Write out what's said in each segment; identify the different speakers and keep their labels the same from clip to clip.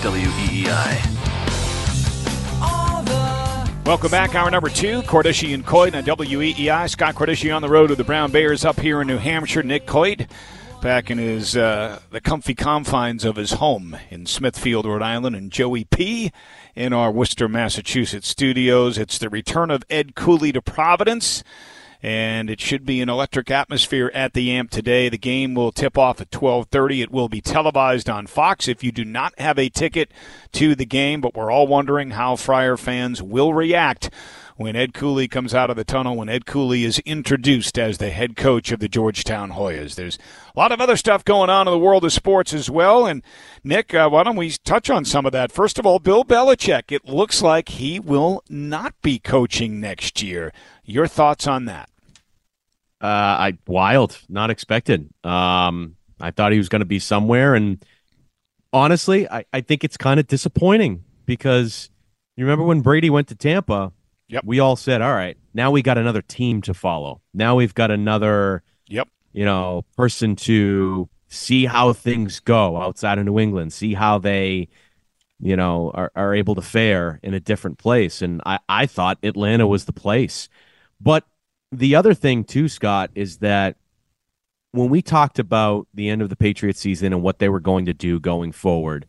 Speaker 1: WEEI.
Speaker 2: Welcome back, hour number two. Cordischi and Coit on WEEI. Scott Cordischi on the road with the Brown Bears up here in New Hampshire. Nick Coit back in his uh, the comfy confines of his home in Smithfield, Rhode Island, and Joey P in our Worcester, Massachusetts studios. It's the return of Ed Cooley to Providence and it should be an electric atmosphere at the amp today. The game will tip off at 12:30. It will be televised on Fox if you do not have a ticket to the game, but we're all wondering how Friar fans will react when Ed Cooley comes out of the tunnel, when Ed Cooley is introduced as the head coach of the Georgetown Hoyas. There's a lot of other stuff going on in the world of sports as well. And Nick, uh, why don't we touch on some of that? First of all, Bill Belichick. It looks like he will not be coaching next year. Your thoughts on that?
Speaker 3: Uh, I wild, not expected. Um, I thought he was going to be somewhere, and honestly, I, I think it's kind of disappointing because you remember when Brady went to Tampa.
Speaker 2: Yep.
Speaker 3: We all said, "All right, now we got another team to follow. Now we've got another,
Speaker 2: yep,
Speaker 3: you know, person to see how things go outside of New England, see how they, you know, are, are able to fare in a different place." And I, I thought Atlanta was the place, but the other thing too, Scott, is that when we talked about the end of the Patriots season and what they were going to do going forward,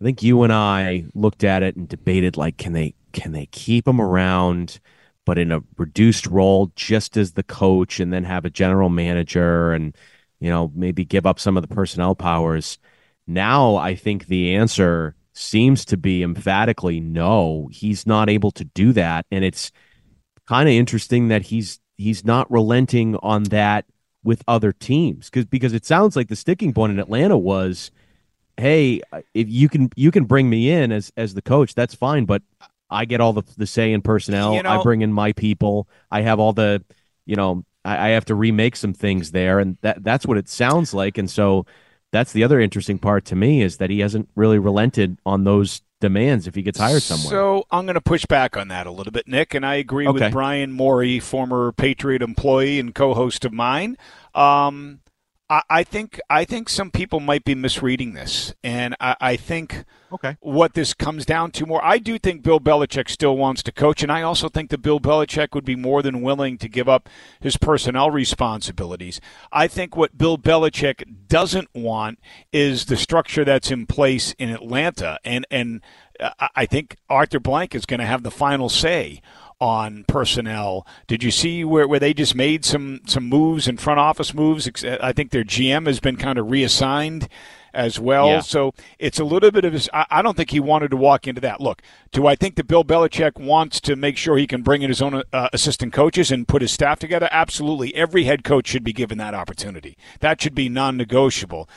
Speaker 3: I think you and I looked at it and debated like, can they can they keep him around, but in a reduced role, just as the coach, and then have a general manager and you know maybe give up some of the personnel powers. Now I think the answer seems to be emphatically no. He's not able to do that, and it's kind of interesting that he's he's not relenting on that with other teams because because it sounds like the sticking point in Atlanta was, hey, if you can you can bring me in as as the coach, that's fine, but I get all the the say in personnel.
Speaker 2: You know,
Speaker 3: I bring in my people. I have all the, you know, I, I have to remake some things there, and that that's what it sounds like. And so that's the other interesting part to me is that he hasn't really relented on those demands if he gets hired somewhere.
Speaker 2: So I'm going to push back on that a little bit, Nick, and I agree
Speaker 3: okay.
Speaker 2: with Brian Morey, former Patriot employee and co-host of mine. Um, I, I, think I think some people might be misreading this, and I, I think
Speaker 3: okay.
Speaker 2: what this comes down to more. I do think Bill Belichick still wants to coach, and I also think that Bill Belichick would be more than willing to give up his personnel responsibilities. I think what Bill Belichick doesn't want is the structure that's in place in Atlanta, and and uh, I think Arthur Blank is going to have the final say on personnel. Did you see where, where they just made some some moves and front office moves? I think their GM has been kind of reassigned as well.
Speaker 3: Yeah.
Speaker 2: So it's a little bit of his. I, don't think he wanted to walk into that. Look, do I think that Bill Belichick wants to make sure he can bring in his own uh, assistant coaches and put his staff together? Absolutely. Every head coach should be given that opportunity. That should be non negotiable.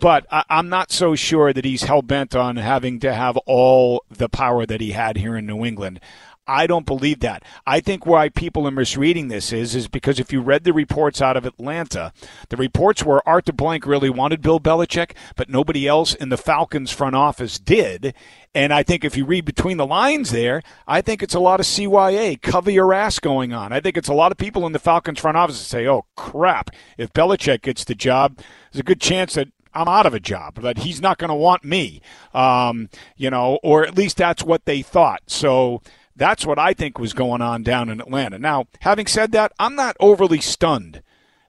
Speaker 2: But I, I'm not so sure that he's hell bent on having to have all the power that he had here in New England. I don't believe that. I think why people are misreading this is is because if you read the reports out of Atlanta, the reports were Arthur Blank really wanted Bill Belichick, but nobody else in the Falcons front office did. And I think if you read between the lines there, I think it's a lot of CYA, cover your ass going on. I think it's a lot of people in the Falcons front office that say, oh, crap, if Belichick gets the job, there's a good chance that I'm out of a job, that he's not going to want me, um, you know, or at least that's what they thought. So that's what I think was going on down in Atlanta. Now, having said that, I'm not overly stunned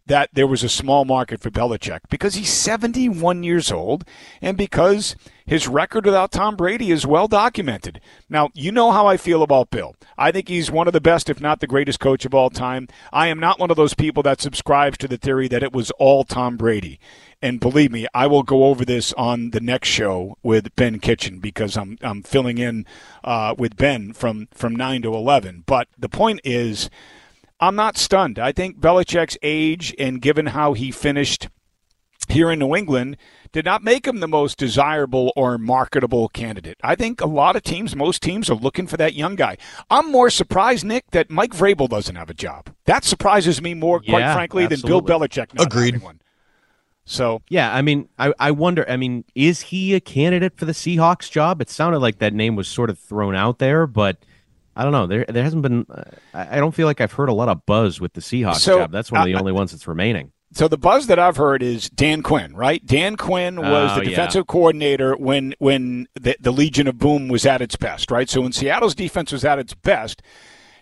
Speaker 2: that there was a small market for Belichick because he's 71 years old and because his record without Tom Brady is well documented. Now, you know how I feel about Bill. I think he's one of the best, if not the greatest coach of all time. I am not one of those people that subscribes to the theory that it was all Tom Brady. And believe me, I will go over this on the next show with Ben Kitchen because I'm I'm filling in uh, with Ben from from nine to eleven. But the point is, I'm not stunned. I think Belichick's age and given how he finished here in New England did not make him the most desirable or marketable candidate. I think a lot of teams, most teams, are looking for that young guy. I'm more surprised, Nick, that Mike Vrabel doesn't have a job. That surprises me more, quite
Speaker 3: yeah,
Speaker 2: frankly,
Speaker 3: absolutely.
Speaker 2: than Bill Belichick. Not
Speaker 4: Agreed.
Speaker 2: one. So
Speaker 3: yeah, I mean, I, I wonder. I mean, is he a candidate for the Seahawks job? It sounded like that name was sort of thrown out there, but I don't know. There there hasn't been. Uh, I don't feel like I've heard a lot of buzz with the Seahawks
Speaker 2: So,
Speaker 3: job. That's one of the
Speaker 2: uh,
Speaker 3: only ones that's remaining.
Speaker 2: so the buzz that I've heard is Dan Quinn, right? Dan Quinn was
Speaker 3: Oh,
Speaker 2: the
Speaker 3: yeah.
Speaker 2: defensive coordinator when when the, the Legion of Boom was at its best, right? So when Seattle's defense was at its best,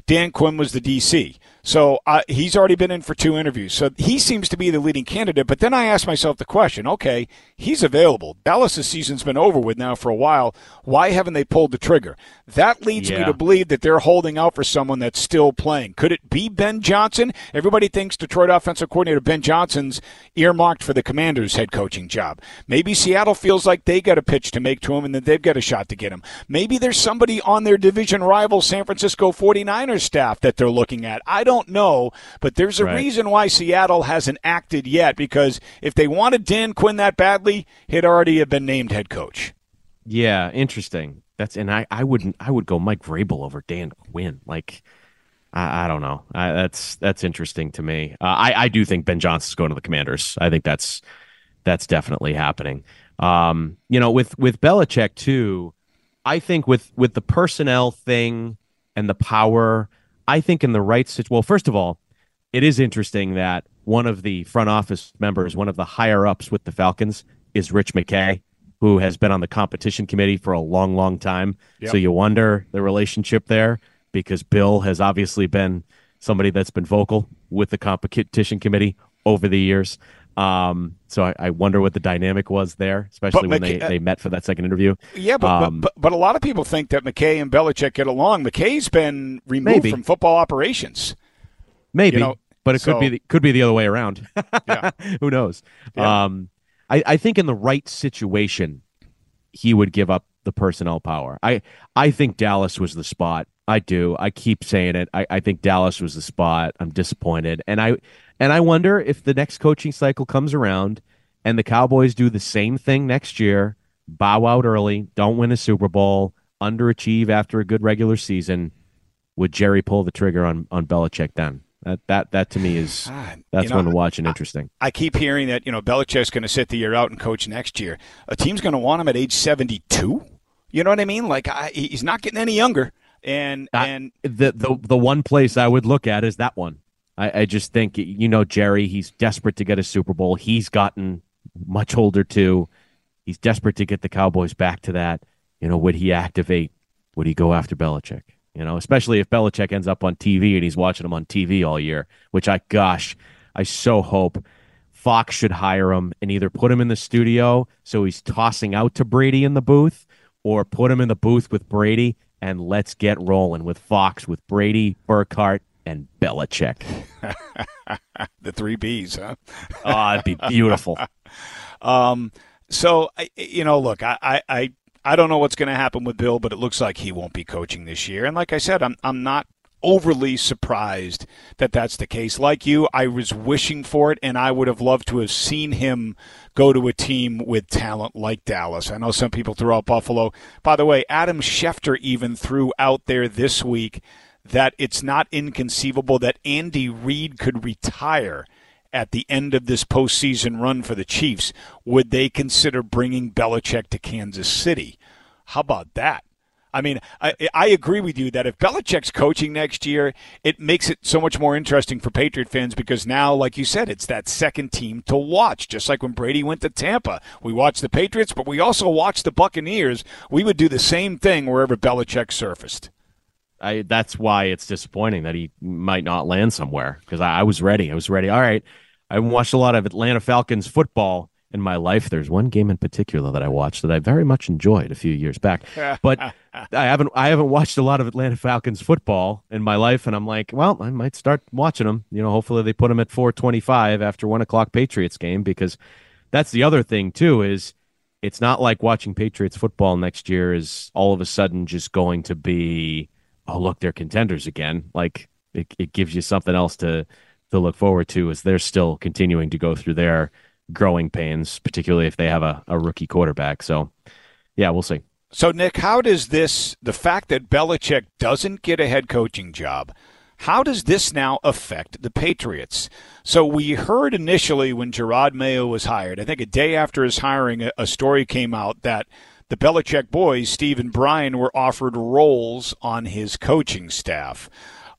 Speaker 2: Dan Quinn was the DC. So uh, he's already been in for two interviews. So he seems to be the leading candidate. But then I asked myself the question okay, he's available. Dallas' season's been over with now for a while. Why haven't they pulled the trigger? That leads me to believe that they're holding out for someone that's still playing. Could it be Ben Johnson? Everybody thinks Detroit offensive coordinator Ben Johnson's earmarked for the Commanders' head coaching job. Maybe Seattle feels like they got a pitch to make to him and that they've got a shot to get him. Maybe there's somebody on their division rival San Francisco 49ers staff that they're looking at. I don't know, but there's a
Speaker 3: Right.
Speaker 2: reason why Seattle hasn't acted yet because if they wanted Dan Quinn that badly, he'd already have been named head coach.
Speaker 3: Yeah, interesting. That's and I, I wouldn't I would go Mike Vrabel over Dan Quinn. Like I, I don't know. I, that's that's interesting to me. Uh, I I do think Ben Johnson's going to the Commanders. I think that's that's definitely happening. Um, you know, with with Belichick too. I think with with the personnel thing and the power, I think in the right situation. Well, first of all, it is interesting that one of the front office members, one of the higher ups with the Falcons, is Rich McKay, who has been on the competition committee for a long, long time.
Speaker 2: Yep.
Speaker 3: So you wonder the relationship there because Bill has obviously been somebody that's been vocal with the competition committee over the years. Um, so I, I wonder what the dynamic was there, especially when
Speaker 2: McKay-
Speaker 3: they, they met for that second interview.
Speaker 2: Yeah, but,
Speaker 3: Um,
Speaker 2: but, but but a lot of people think that McKay and Belichick get along. McKay's been removed
Speaker 3: Maybe.
Speaker 2: from football operations.
Speaker 3: Maybe,
Speaker 2: You know,
Speaker 3: but it
Speaker 2: so-
Speaker 3: could be the, could be the other way around.
Speaker 2: Yeah.
Speaker 3: Who knows?
Speaker 2: Yeah.
Speaker 3: Um, I, I think in the right situation, he would give up the personnel power. I I think Dallas was the spot. I do. I keep saying it. I, I think Dallas was the spot. I'm disappointed, and I and I wonder if the next coaching cycle comes around and the Cowboys do the same thing next year, bow out early, don't win a Super Bowl, underachieve after a good regular season. Would Jerry pull the trigger on on Belichick then? That that that to me is that's
Speaker 2: you know,
Speaker 3: one to watch and interesting.
Speaker 2: I keep hearing that you know Belichick's going to sit the year out and coach next year. A team's going to want him at age seventy-two. You know what I mean? Like I, he's not getting any younger, and
Speaker 3: I-
Speaker 2: and
Speaker 3: the the the one place I would look at is that one. I, I just think you know Jerry. He's desperate to get a Super Bowl. He's gotten much older too. He's desperate to get the Cowboys back to that. You know, would he activate? Would he go after Belichick? You know, especially if Belichick ends up on TV and he's watching him on TV all year. Which I, gosh, I so hope Fox should hire him and either put him in the studio so he's tossing out to Brady in the booth, or put him in the booth with Brady and let's get rolling with Fox with Brady, Burkhardt, and Belichick.
Speaker 2: the three Bs, huh?
Speaker 3: Oh, it'd be beautiful.
Speaker 2: Um, so you know, look, I, I, I, I don't know what's going to happen with Bill, but it looks like he won't be coaching this year. And like I said, I'm, I'm not overly surprised that that's the case. Like you, I was wishing for it, and I would have loved to have seen him go to a team with talent like Dallas. I know some people threw out Buffalo. By the way, Adam Schefter even threw out there this week that it's not inconceivable that Andy Reid could retire at the end of this postseason run for the Chiefs, would they consider bringing Belichick to Kansas City? How about that? I mean, I, I agree with you that if Belichick's coaching next year, it makes it so much more interesting for Patriot fans because now, like you said, it's that second team to watch. Just like when Brady went to Tampa, we watched the Patriots, but we also watched the Buccaneers. We would do the same thing wherever Belichick surfaced.
Speaker 3: I, that's why it's disappointing that he might not land somewhere because I, I was ready. I was ready. All right. I watched a lot of Atlanta Falcons football in my life. There's one game in particular that I watched that I very much enjoyed a few years back. But I haven't I haven't watched a lot of Atlanta Falcons football in my life, and I'm like, well, I might start watching them. You know, hopefully they put them at 4:25 after one o'clock Patriots game because that's the other thing too is it's not like watching Patriots football next year is all of a sudden just going to be oh look they're contenders again. Like it, it gives you something else to to look forward to as they're still continuing to go through their growing pains, particularly if they have a, a rookie quarterback. So yeah, we'll see.
Speaker 2: So, Nick, how does this, the fact that Belichick doesn't get a head coaching job, how does this now affect the Patriots? So, we heard initially when Jerod Mayo was hired, I think a day after his hiring, a, a story came out that the Belichick boys, Steve and Brian, were offered roles on his coaching staff.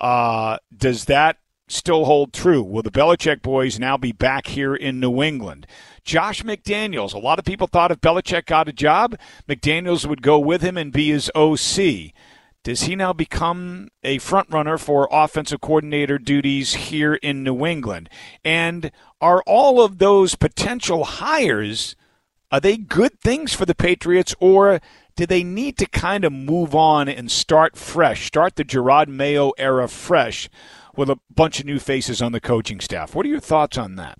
Speaker 2: Uh, does that still hold true? Will the Belichick boys now be back here in New England? Josh McDaniels. A lot of people thought if Belichick got a job, McDaniels would go with him and be his OC. Does he now become a front runner for offensive coordinator duties here in New England? And are all of those potential hires are they good things for the Patriots or do they need to kind of move on and start fresh, start the Jerod Mayo era fresh with a bunch of new faces on the coaching staff? What are your thoughts on that?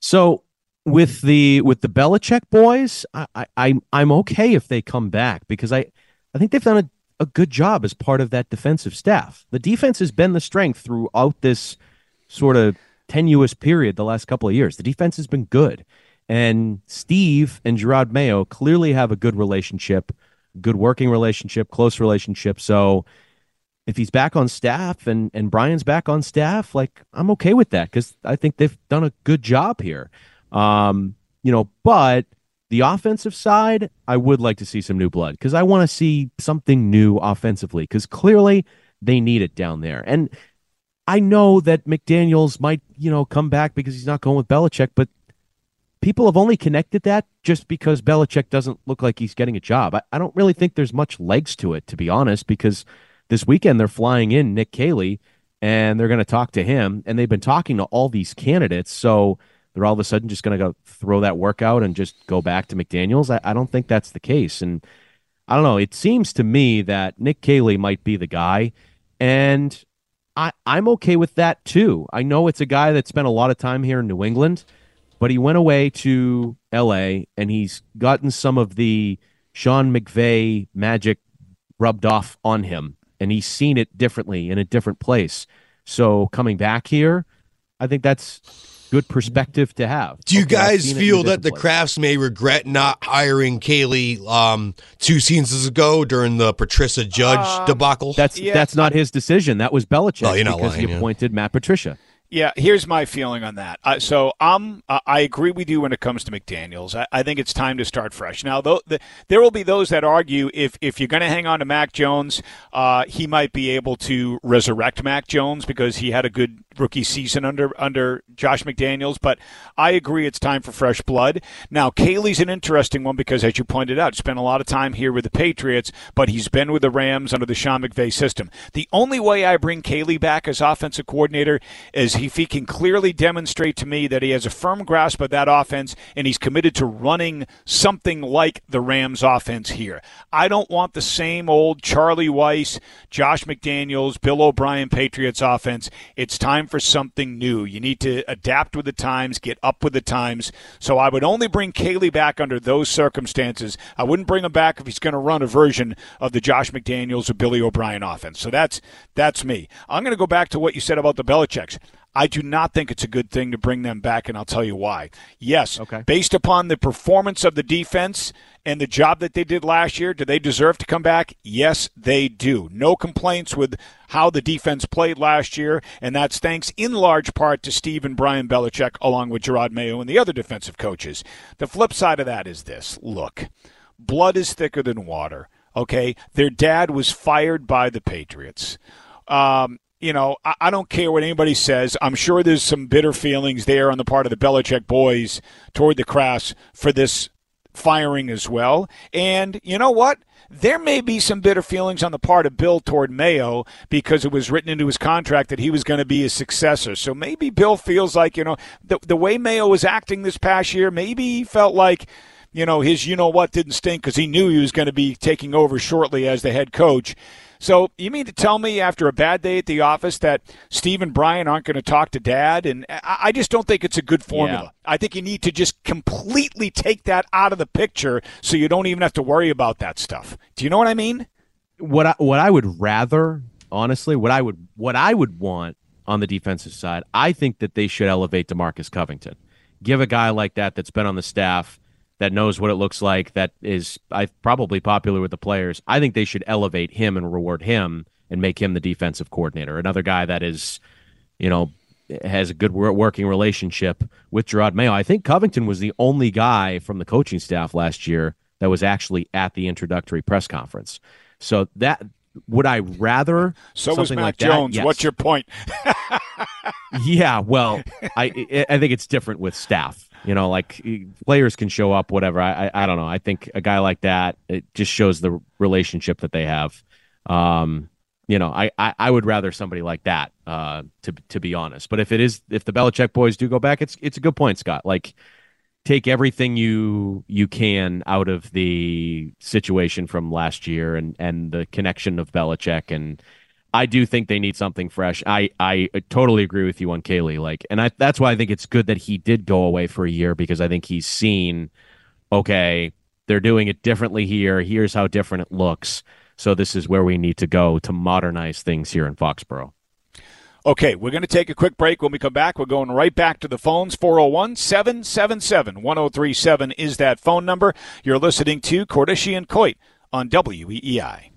Speaker 3: So with the with the Belichick boys, I, I I'm okay if they come back because I I think they've done a a good job as part of that defensive staff. The defense has been the strength throughout this sort of tenuous period the last couple of years. The defense has been good. And Steve and Jerod Mayo clearly have a good relationship, good working relationship, close relationship. So if he's back on staff and, and Brian's back on staff, like I'm okay with that because I think they've done a good job here. Um, you know, but the offensive side, I would like to see some new blood because I want to see something new offensively because clearly they need it down there. And I know that McDaniels might, you know, come back because he's not going with Belichick, but people have only connected that just because Belichick doesn't look like he's getting a job. I, I don't really think there's much legs to it, to be honest, because this weekend they're flying in Nick Caley and they're going to talk to him. And they've been talking to all these candidates. So they're all of a sudden just going to go throw that workout and just go back to McDaniels. I, I, don't think that's the case. And I don't know. It seems to me that Nick Caley might be the guy. And I, I'm okay with that too. I know it's a guy that spent a lot of time here in New England, but he went away to LA and he's gotten some of the Sean McVay magic rubbed off on him. And he's seen it differently in a different place. So coming back here, I think that's good perspective to have.
Speaker 1: Do you okay, guys feel that the place. Krafts may regret not hiring Caley um, two seasons ago during the Patricia Judge uh, debacle?
Speaker 3: That's yeah, that's not his decision. That was Belichick oh, because lying, he appointed yeah. Matt Patricia.
Speaker 2: Yeah, here's my feeling on that. Uh, so um, uh, I agree with you when it comes to McDaniels. I, I think it's time to start fresh. Now, though, the, there will be those that argue if if you're going to hang on to Mac Jones, uh, he might be able to resurrect Mac Jones because he had a good rookie season under under Josh McDaniels, but I agree it's time for fresh blood. Now, Caley's an interesting one because, as you pointed out, spent a lot of time here with the Patriots, but he's been with the Rams under the Sean McVay system. The only way I bring Caley back as offensive coordinator is if he can clearly demonstrate to me that he has a firm grasp of that offense and he's committed to running something like the Rams offense here. I don't want the same old Charlie Weis, Josh McDaniels, Bill O'Brien Patriots offense. It's time time for something new. You need to adapt with the times, get up with the times. So I would only bring Caley back under those circumstances. I wouldn't bring him back if he's going to run a version of the Josh McDaniels or Billy O'Brien offense. So that's that's me. I'm going to go back to what you said about the Belichick's. I do not think it's a good thing to bring them back, and I'll tell you why. Yes, okay. based upon the performance of the defense and the job that they did last year, do they deserve to come back? Yes, they do. No complaints with how the defense played last year, and that's thanks in large part to Steve and Brian Belichick, along with Jerod Mayo and the other defensive coaches. The flip side of that is this look, blood is thicker than water. Okay, their dad was fired by the Patriots. Um, you know, I, I, don't care what anybody says. I'm sure there's some bitter feelings there on the part of the Belichick boys toward the Krafts for this firing as well. And you know what? There may be some bitter feelings on the part of Bill toward Mayo because it was written into his contract that he was going to be his successor. So maybe Bill feels like, you know, the, the way Mayo was acting this past year, maybe he felt like, you know, his you know what didn't stink because he knew he was going to be taking over shortly as the head coach. So you mean to tell me after a bad day at the office that Steve and Brian aren't going to talk to Dad? And I just don't think it's a good formula. Yeah. I think you need to just completely take that out of the picture so you don't even have to worry about that stuff. Do you know what I mean?
Speaker 3: What I, what I would rather, honestly, what I would what I would want on the defensive side, I think that they should elevate Demarcus Covington. Give a guy like that that's been on the staff that knows what it looks like, that is I probably popular with the players. I think they should elevate him and reward him and make him the defensive coordinator. Another guy that is, you know, has a good working relationship with Jerod Mayo. I think Covington was the only guy from the coaching staff last year that was actually at the introductory press conference. So that would I rather
Speaker 2: so was
Speaker 3: something like
Speaker 2: Jones.
Speaker 3: That? Yes.
Speaker 2: What's your point?
Speaker 3: yeah, well, I I think it's different with staff. You know, like players can show up, whatever. I, I, I don't know. I think a guy like that it just shows the relationship that they have. Um, you know, I, I, I would rather somebody like that. Uh, to to be honest, but if it is if the Belichick boys do go back, it's it's a good point, Scott. Like take everything you you can out of the situation from last year and and the connection of Belichick and I do think they need something fresh. I I totally agree with you on Caley. like and I that's why I think it's good that he did go away for a year because I think he's seen okay, they're doing it differently here. Here's how different it looks. So this is where we need to go to modernize things here in Foxborough.
Speaker 2: Okay, we're going to take a quick break. When we come back, we're going right back to the phones. 401 777 1037 is that phone number. You're listening to Cordischi and Coit on WEEI.